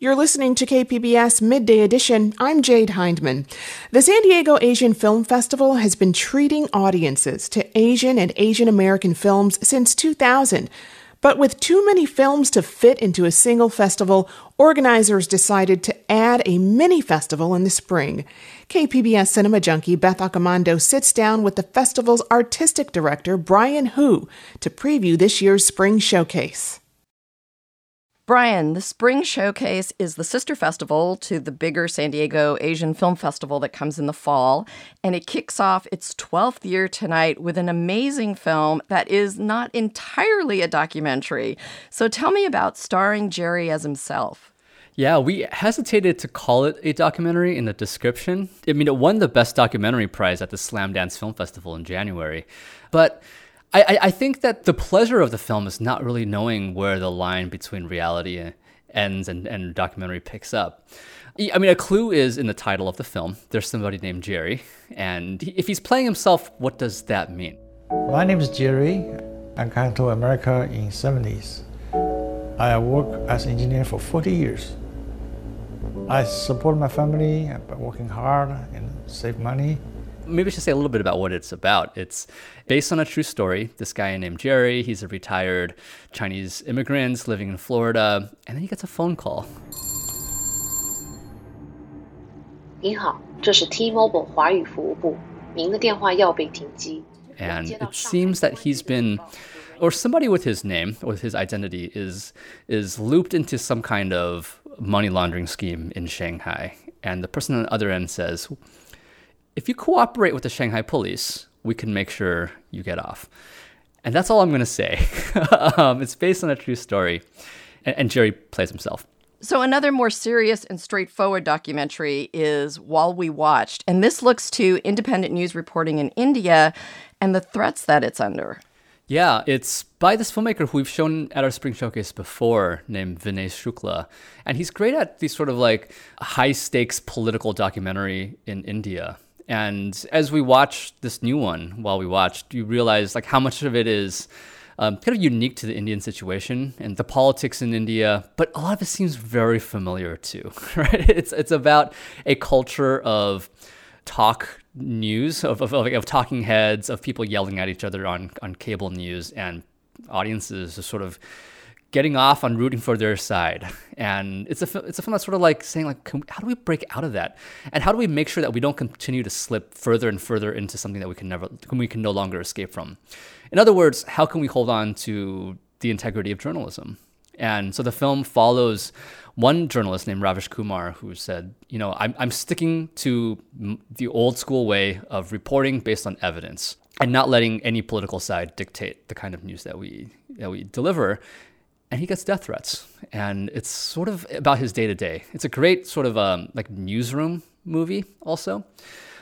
You're listening to KPBS Midday Edition. I'm Jade Hindman. The San Diego Asian Film Festival has been treating audiences to Asian and Asian American films since 2000. But with too many films to fit into a single festival, organizers decided to add a mini festival in the spring. KPBS cinema junkie Beth Accomando sits down with the festival's artistic director, Brian Hu, to preview this year's spring showcase. Brian, the Spring Showcase is the sister festival to the bigger San Diego Asian Film Festival that comes in the fall, and it kicks off its 12th year tonight with an amazing film that is not entirely a documentary. So tell me about starring Jerry as himself. Yeah, we hesitated to call it a documentary in the description. I mean, it won the Best Documentary Prize at the Slamdance Film Festival in January. But I, I think that the pleasure of the film is not really knowing where the line between reality ends and, and documentary picks up. I mean, a clue is in the title of the film. There's somebody named Jerry, and if he's playing himself, what does that mean? My name is Jerry. I came to America in 70s. I worked as engineer for 40 years. I support my family by working hard and save money maybe I should say a little bit about what it's about. It's based on a true story. This guy named Jerry, he's a retired Chinese immigrant living in Florida, and then he gets a phone call. 您好，这是 T-Mobile 华语服务部，您的电话要被停机。And it seems that he's been or somebody with his name, with his identity, is is looped into some kind of money laundering scheme in Shanghai. And the person on the other end says, if you cooperate with the Shanghai police, we can make sure you get off. And that's all I'm going to say. um, it's based on a true story. And, and Jerry plays himself. So, another more serious and straightforward documentary is While We Watched. And this looks to independent news reporting in India and the threats that it's under. Yeah, it's by this filmmaker who we've shown at our spring showcase before, named Vinay Shukla. And he's great at these sort of like high stakes political documentary in India. And as we watch this new one, while we watched, you realize like how much of it is um, kind of unique to the Indian situation and the politics in India, but a lot of it seems very familiar too, right? It's it's about a culture of talk news, of, of, of, talking heads, of people yelling at each other on, on cable news, and audiences just sort of getting off on rooting for their side. And it's a it's a film that's sort of like saying like, we, how do we break out of that? And how do we make sure that we don't continue to slip further and further into something that we can never we can no longer escape from? In other words, how can we hold on to the integrity of journalism? And so the film follows one journalist named Ravish Kumar who said, you know, I'm, I'm sticking to the old school way of reporting based on evidence and not letting any political side dictate the kind of news that we that we deliver and he gets death threats. And it's sort of about his day to day. It's a great sort of um, like newsroom movie, also,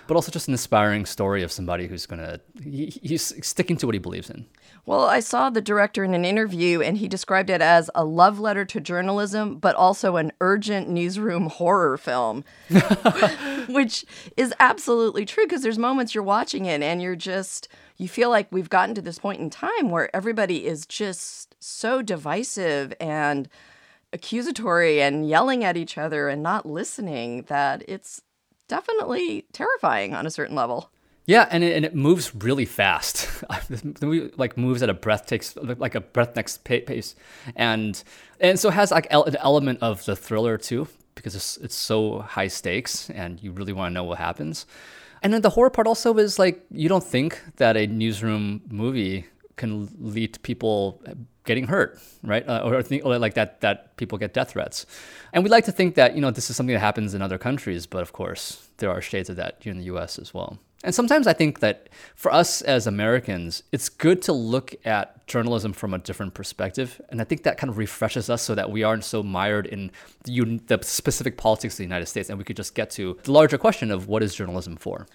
but also just an inspiring story of somebody who's gonna he, he's sticking to what he believes in. Well, I saw the director in an interview, and he described it as a love letter to journalism, but also an urgent newsroom horror film, which is absolutely true because there's moments you're watching it and you're just you feel like we've gotten to this point in time where everybody is just so divisive and accusatory and yelling at each other and not listening that it's definitely terrifying on a certain level. Yeah, and it, and it moves really fast. the movie like moves at a breath takes like a breath breathneck pace, and and so has like an element of the thriller too because it's it's so high stakes and you really want to know what happens. And then the horror part also is like you don't think that a newsroom movie can lead to people getting hurt, right? Uh, or, think, or like that that people get death threats. And we like to think that you know this is something that happens in other countries, but of course there are shades of that here in the U.S. as well. And sometimes I think that for us as Americans, it's good to look at journalism from a different perspective. And I think that kind of refreshes us so that we aren't so mired in the, the specific politics of the United States and we could just get to the larger question of what is journalism for.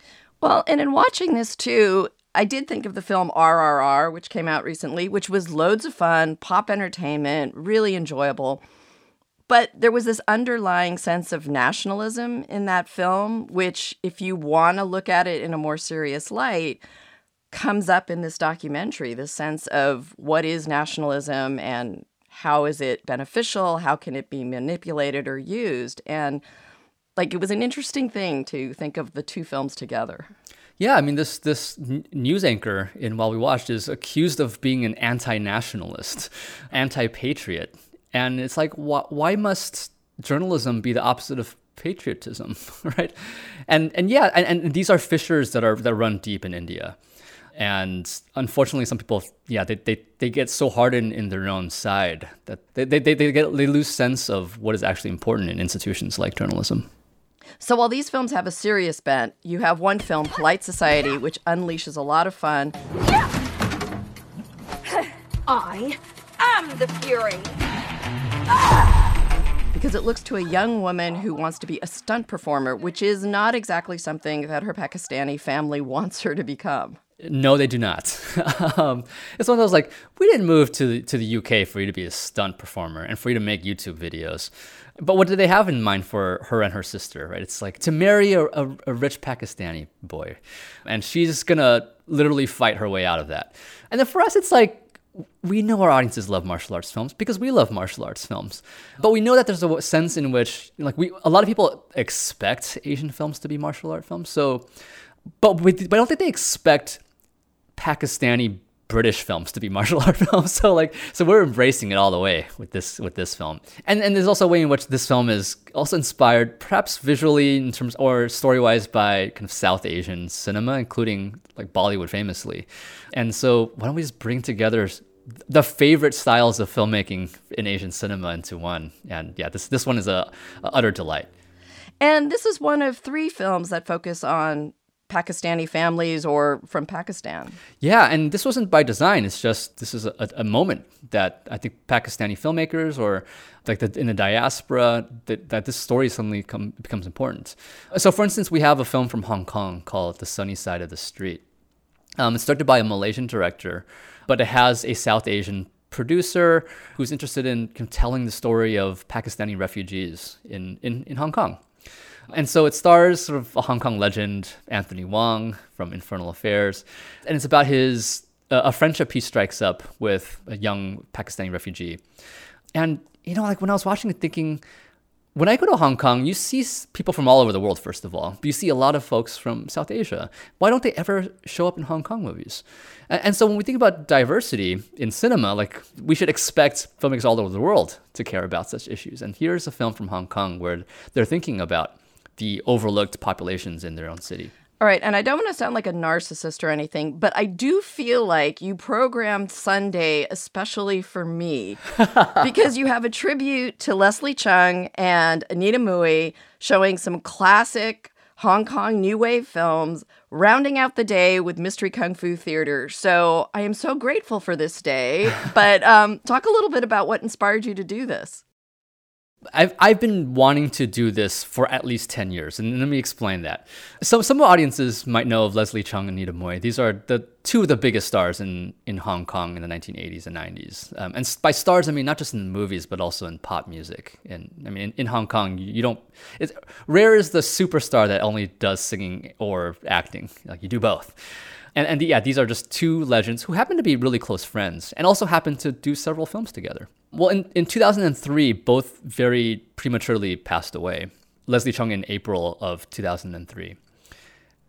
Well, and in watching this too, I did think of the film RRR, which came out recently, which was loads of fun, pop entertainment, really enjoyable. But there was this underlying sense of nationalism in that film, which, if you want to look at it in a more serious light, comes up in this documentary the sense of what is nationalism and how is it beneficial? How can it be manipulated or used? And like it was an interesting thing to think of the two films together. Yeah, I mean this this news anchor in While We Watched is accused of being an anti-nationalist, anti-patriot, and it's like why, why must journalism be the opposite of patriotism, right? And and yeah, and, and these are fissures that are that run deep in India. And unfortunately, some people, yeah, they, they, they get so hardened in their own side that they, they, they, get, they lose sense of what is actually important in institutions like journalism. So while these films have a serious bent, you have one film, Polite Society, which unleashes a lot of fun. I am the Fury. Because it looks to a young woman who wants to be a stunt performer, which is not exactly something that her Pakistani family wants her to become. No, they do not. um, it's one of those like we didn't move to the, to the UK for you to be a stunt performer and for you to make YouTube videos. But what do they have in mind for her and her sister, right? It's like to marry a, a, a rich Pakistani boy, and she's gonna literally fight her way out of that. And then for us, it's like we know our audiences love martial arts films because we love martial arts films. But we know that there's a sense in which, like, we a lot of people expect Asian films to be martial art films. So, but we, but I don't think they expect Pakistani British films to be martial art films. So like so we're embracing it all the way with this with this film. And and there's also a way in which this film is also inspired perhaps visually in terms or story-wise by kind of South Asian cinema including like Bollywood famously. And so why don't we just bring together the favorite styles of filmmaking in Asian cinema into one. And yeah, this this one is a, a utter delight. And this is one of three films that focus on Pakistani families or from Pakistan. Yeah, and this wasn't by design. It's just this is a, a moment that I think Pakistani filmmakers or like the, in the diaspora that, that this story suddenly come, becomes important. So, for instance, we have a film from Hong Kong called The Sunny Side of the Street. Um, it's directed by a Malaysian director, but it has a South Asian producer who's interested in telling the story of Pakistani refugees in, in, in Hong Kong. And so it stars sort of a Hong Kong legend, Anthony Wong from Infernal Affairs. And it's about his, uh, a friendship he strikes up with a young Pakistani refugee. And, you know, like when I was watching it thinking, when I go to Hong Kong, you see people from all over the world, first of all. But you see a lot of folks from South Asia. Why don't they ever show up in Hong Kong movies? And, and so when we think about diversity in cinema, like we should expect filmmakers all over the world to care about such issues. And here's a film from Hong Kong where they're thinking about the overlooked populations in their own city. All right, and I don't want to sound like a narcissist or anything, but I do feel like you programmed Sunday especially for me because you have a tribute to Leslie Cheung and Anita Mui showing some classic Hong Kong New Wave films, rounding out the day with Mystery Kung Fu Theater. So I am so grateful for this day. But um, talk a little bit about what inspired you to do this. I've, I've been wanting to do this for at least 10 years, and let me explain that. So, some audiences might know of Leslie Cheung and Anita Mui. These are the two of the biggest stars in, in Hong Kong in the 1980s and 90s. Um, and by stars, I mean not just in movies, but also in pop music. And I mean, in, in Hong Kong, you don't, it's, rare is the superstar that only does singing or acting. Like, you do both. And, and yeah, these are just two legends who happen to be really close friends and also happen to do several films together. Well, in, in 2003, both very prematurely passed away. Leslie Cheung in April of 2003.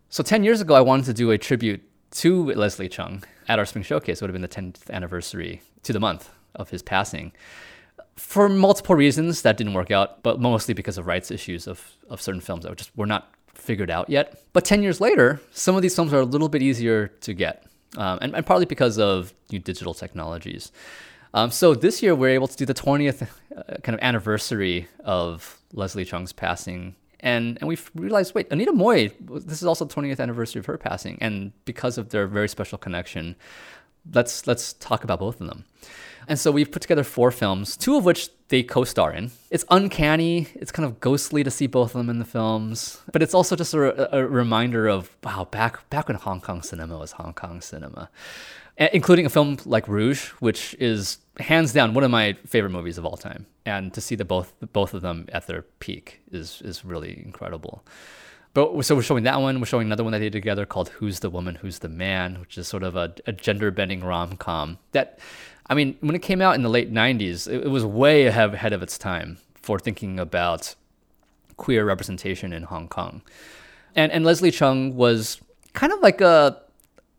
So 10 years ago, I wanted to do a tribute to Leslie Cheung at our spring showcase. It would have been the 10th anniversary to the month of his passing. For multiple reasons, that didn't work out, but mostly because of rights issues of, of certain films that just were not figured out yet. But 10 years later, some of these films are a little bit easier to get, um, and, and, partly because of new digital technologies. Um, so this year, we're able to do the 20th uh, kind of anniversary of Leslie Cheung's passing. And, and we've realized, wait, Anita Mui, this is also the 20th anniversary of her passing. And because of their very special connection, let's, let's talk about both of them. And so we've put together four films, two of which they co-star in. It's uncanny. It's kind of ghostly to see both of them in the films, but it's also just a, a reminder of wow, back back when Hong Kong cinema was Hong Kong cinema, including a film like Rouge, which is hands down one of my favorite movies of all time. And to see the both both of them at their peak is is really incredible. But so we're showing that one. We're showing another one that they did together called "Who's the Woman, Who's the Man," which is sort of a, a gender bending rom com. That, I mean, when it came out in the late '90s, it, it was way ahead, of its time for thinking about queer representation in Hong Kong. And and Leslie Cheung was kind of like a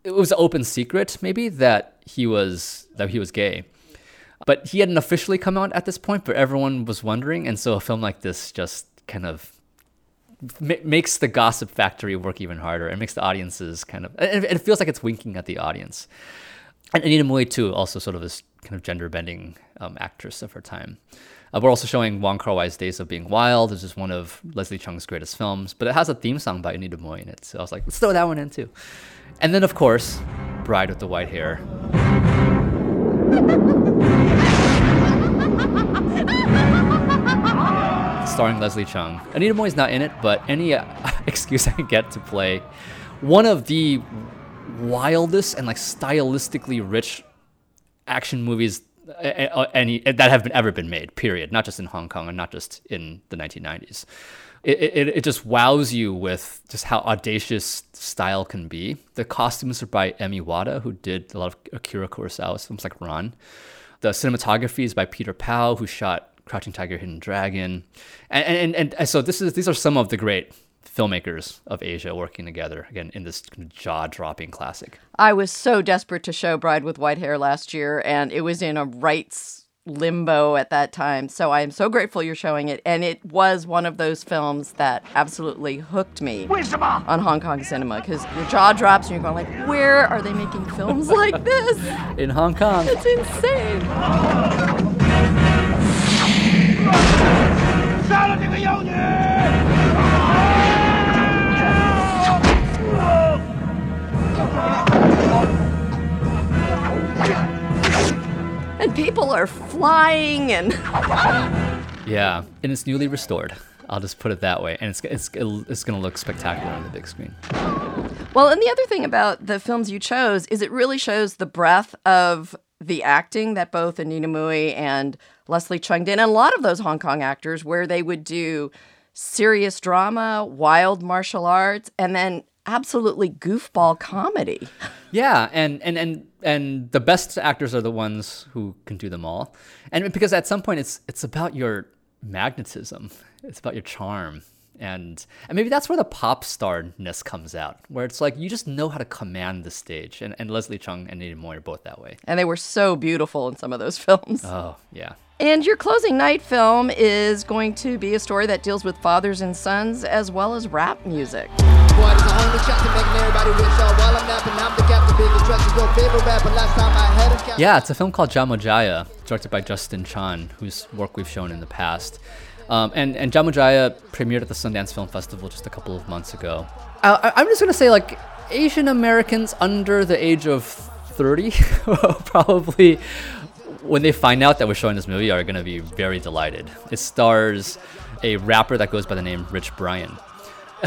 it was an open secret maybe that he was that he was gay. But he hadn't officially come out at this point, but everyone was wondering, and so a film like this just kind of makes the gossip factory work even harder. It makes the audiences kind of it, it feels like it's winking at the audience. And Anita Mui too also sort of this kind of gender bending um, actress of her time. Uh, we're also showing Wong Kar Wai's Days of Being Wild this is one of Leslie Cheung's greatest films but it has a theme song by Anita Mui in it so I was like let's throw that one in too. And then of course Bride with the White Hair starring Leslie Cheung. Anita Mui's not in it, but any uh, excuse I get to play one of the wildest and like stylistically rich action movies uh, uh, any that have been ever been made. Period. Not just in Hong Kong and not just in the 1990s. It, it, it just wows you with just how audacious style can be. The costumes are by Emi Wada, who did a lot of Akira Kurosawa's films like Ran. The cinematography is by Peter Pau, who shot Crouching Tiger, Hidden Dragon, and, and and so this is these are some of the great filmmakers of Asia working together again in this jaw-dropping classic. I was so desperate to show Bride with White Hair last year, and it was in a rights limbo at that time. So I am so grateful you're showing it, and it was one of those films that absolutely hooked me on Hong Kong cinema because your jaw drops and you're going like, where are they making films like this in Hong Kong? It's insane. 杀了这个妖女！And people are flying and. yeah, and it's newly restored. I'll just put it that way, and it's it's it's going to look spectacular on the big screen. Well, and the other thing about the films you chose is it really shows the breadth of the acting that both Anita Mui and Leslie Cheung did, and a lot of those Hong Kong actors, where they would do serious drama, wild martial arts, and then absolutely goofball comedy. Yeah, and and and and the best actors are the ones who can do them all, and because at some point it's it's about your magnetism, it's about your charm, and and maybe that's where the pop starness comes out, where it's like you just know how to command the stage. And, and Leslie Cheung and Anita Mui are both that way. And they were so beautiful in some of those films. Oh yeah. And your closing night film is going to be a story that deals with fathers and sons as well as rap music. Yeah, it's a film called Jamojaya, directed by Justin Chon, whose work we've shown in the past. Um, and and Jamojaya premiered at the Sundance Film Festival just a couple of months ago. I, I'm just gonna say like Asian Americans under the age of 30 probably when they find out that we're showing this movie are gonna be very delighted. It stars a rapper that goes by the name Rich Brian.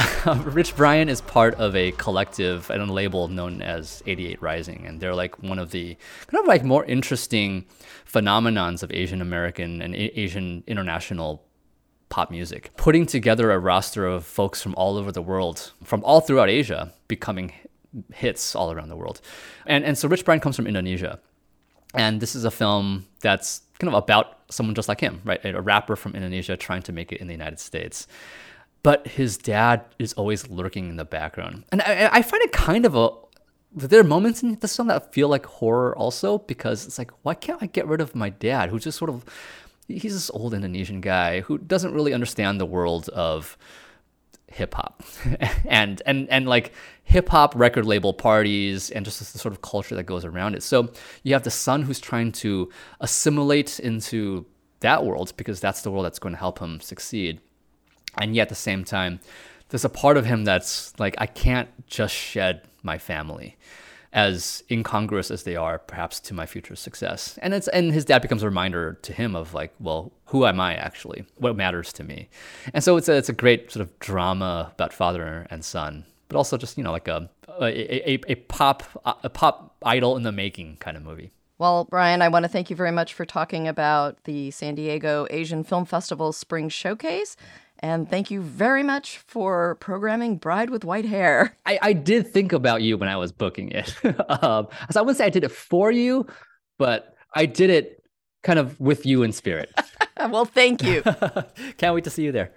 Rich Brian is part of a collective and a label known as 88 Rising, and they're like one of the kind of like more interesting phenomenons of Asian American and Asian international pop music, putting together a roster of folks from all over the world, from all throughout Asia, becoming hits all around the world. And and so Rich Brian comes from Indonesia. And this is a film that's kind of about someone just like him, right? A rapper from Indonesia trying to make it in the United States. But his dad is always lurking in the background. And I, I find it kind of a there are moments in this film that feel like horror also because it's like, why can't I get rid of my dad who just sort of he's this old Indonesian guy who doesn't really understand the world of hip hop and and and like hip hop record label parties and just the sort of culture that goes around it. So you have the son who's trying to assimilate into that world because that's the world that's going to help him succeed. And yet at the same time, there's a part of him that's like I can't just shed my family as incongruous as they are perhaps to my future success. And it's and his dad becomes a reminder to him of like well who am i actually? What matters to me? And so it's a, it's a great sort of drama about father and son but also just you know like a a, a, a pop a pop idol in the making kind of movie. Well, Brian, I want to thank you very much for talking about the San Diego Asian Film Festival Spring Showcase. And thank you very much for programming Bride with White Hair. I, I did think about you when I was booking it. um, so I wouldn't say I did it for you, but I did it kind of with you in spirit. well, thank you. Can't wait to see you there.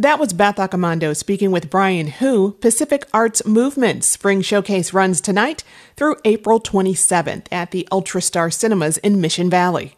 That was Beth Accomando speaking with Brian Hu. Pacific Arts Movement Spring Showcase runs tonight through April 27th at the UltraStar Cinemas in Mission Valley.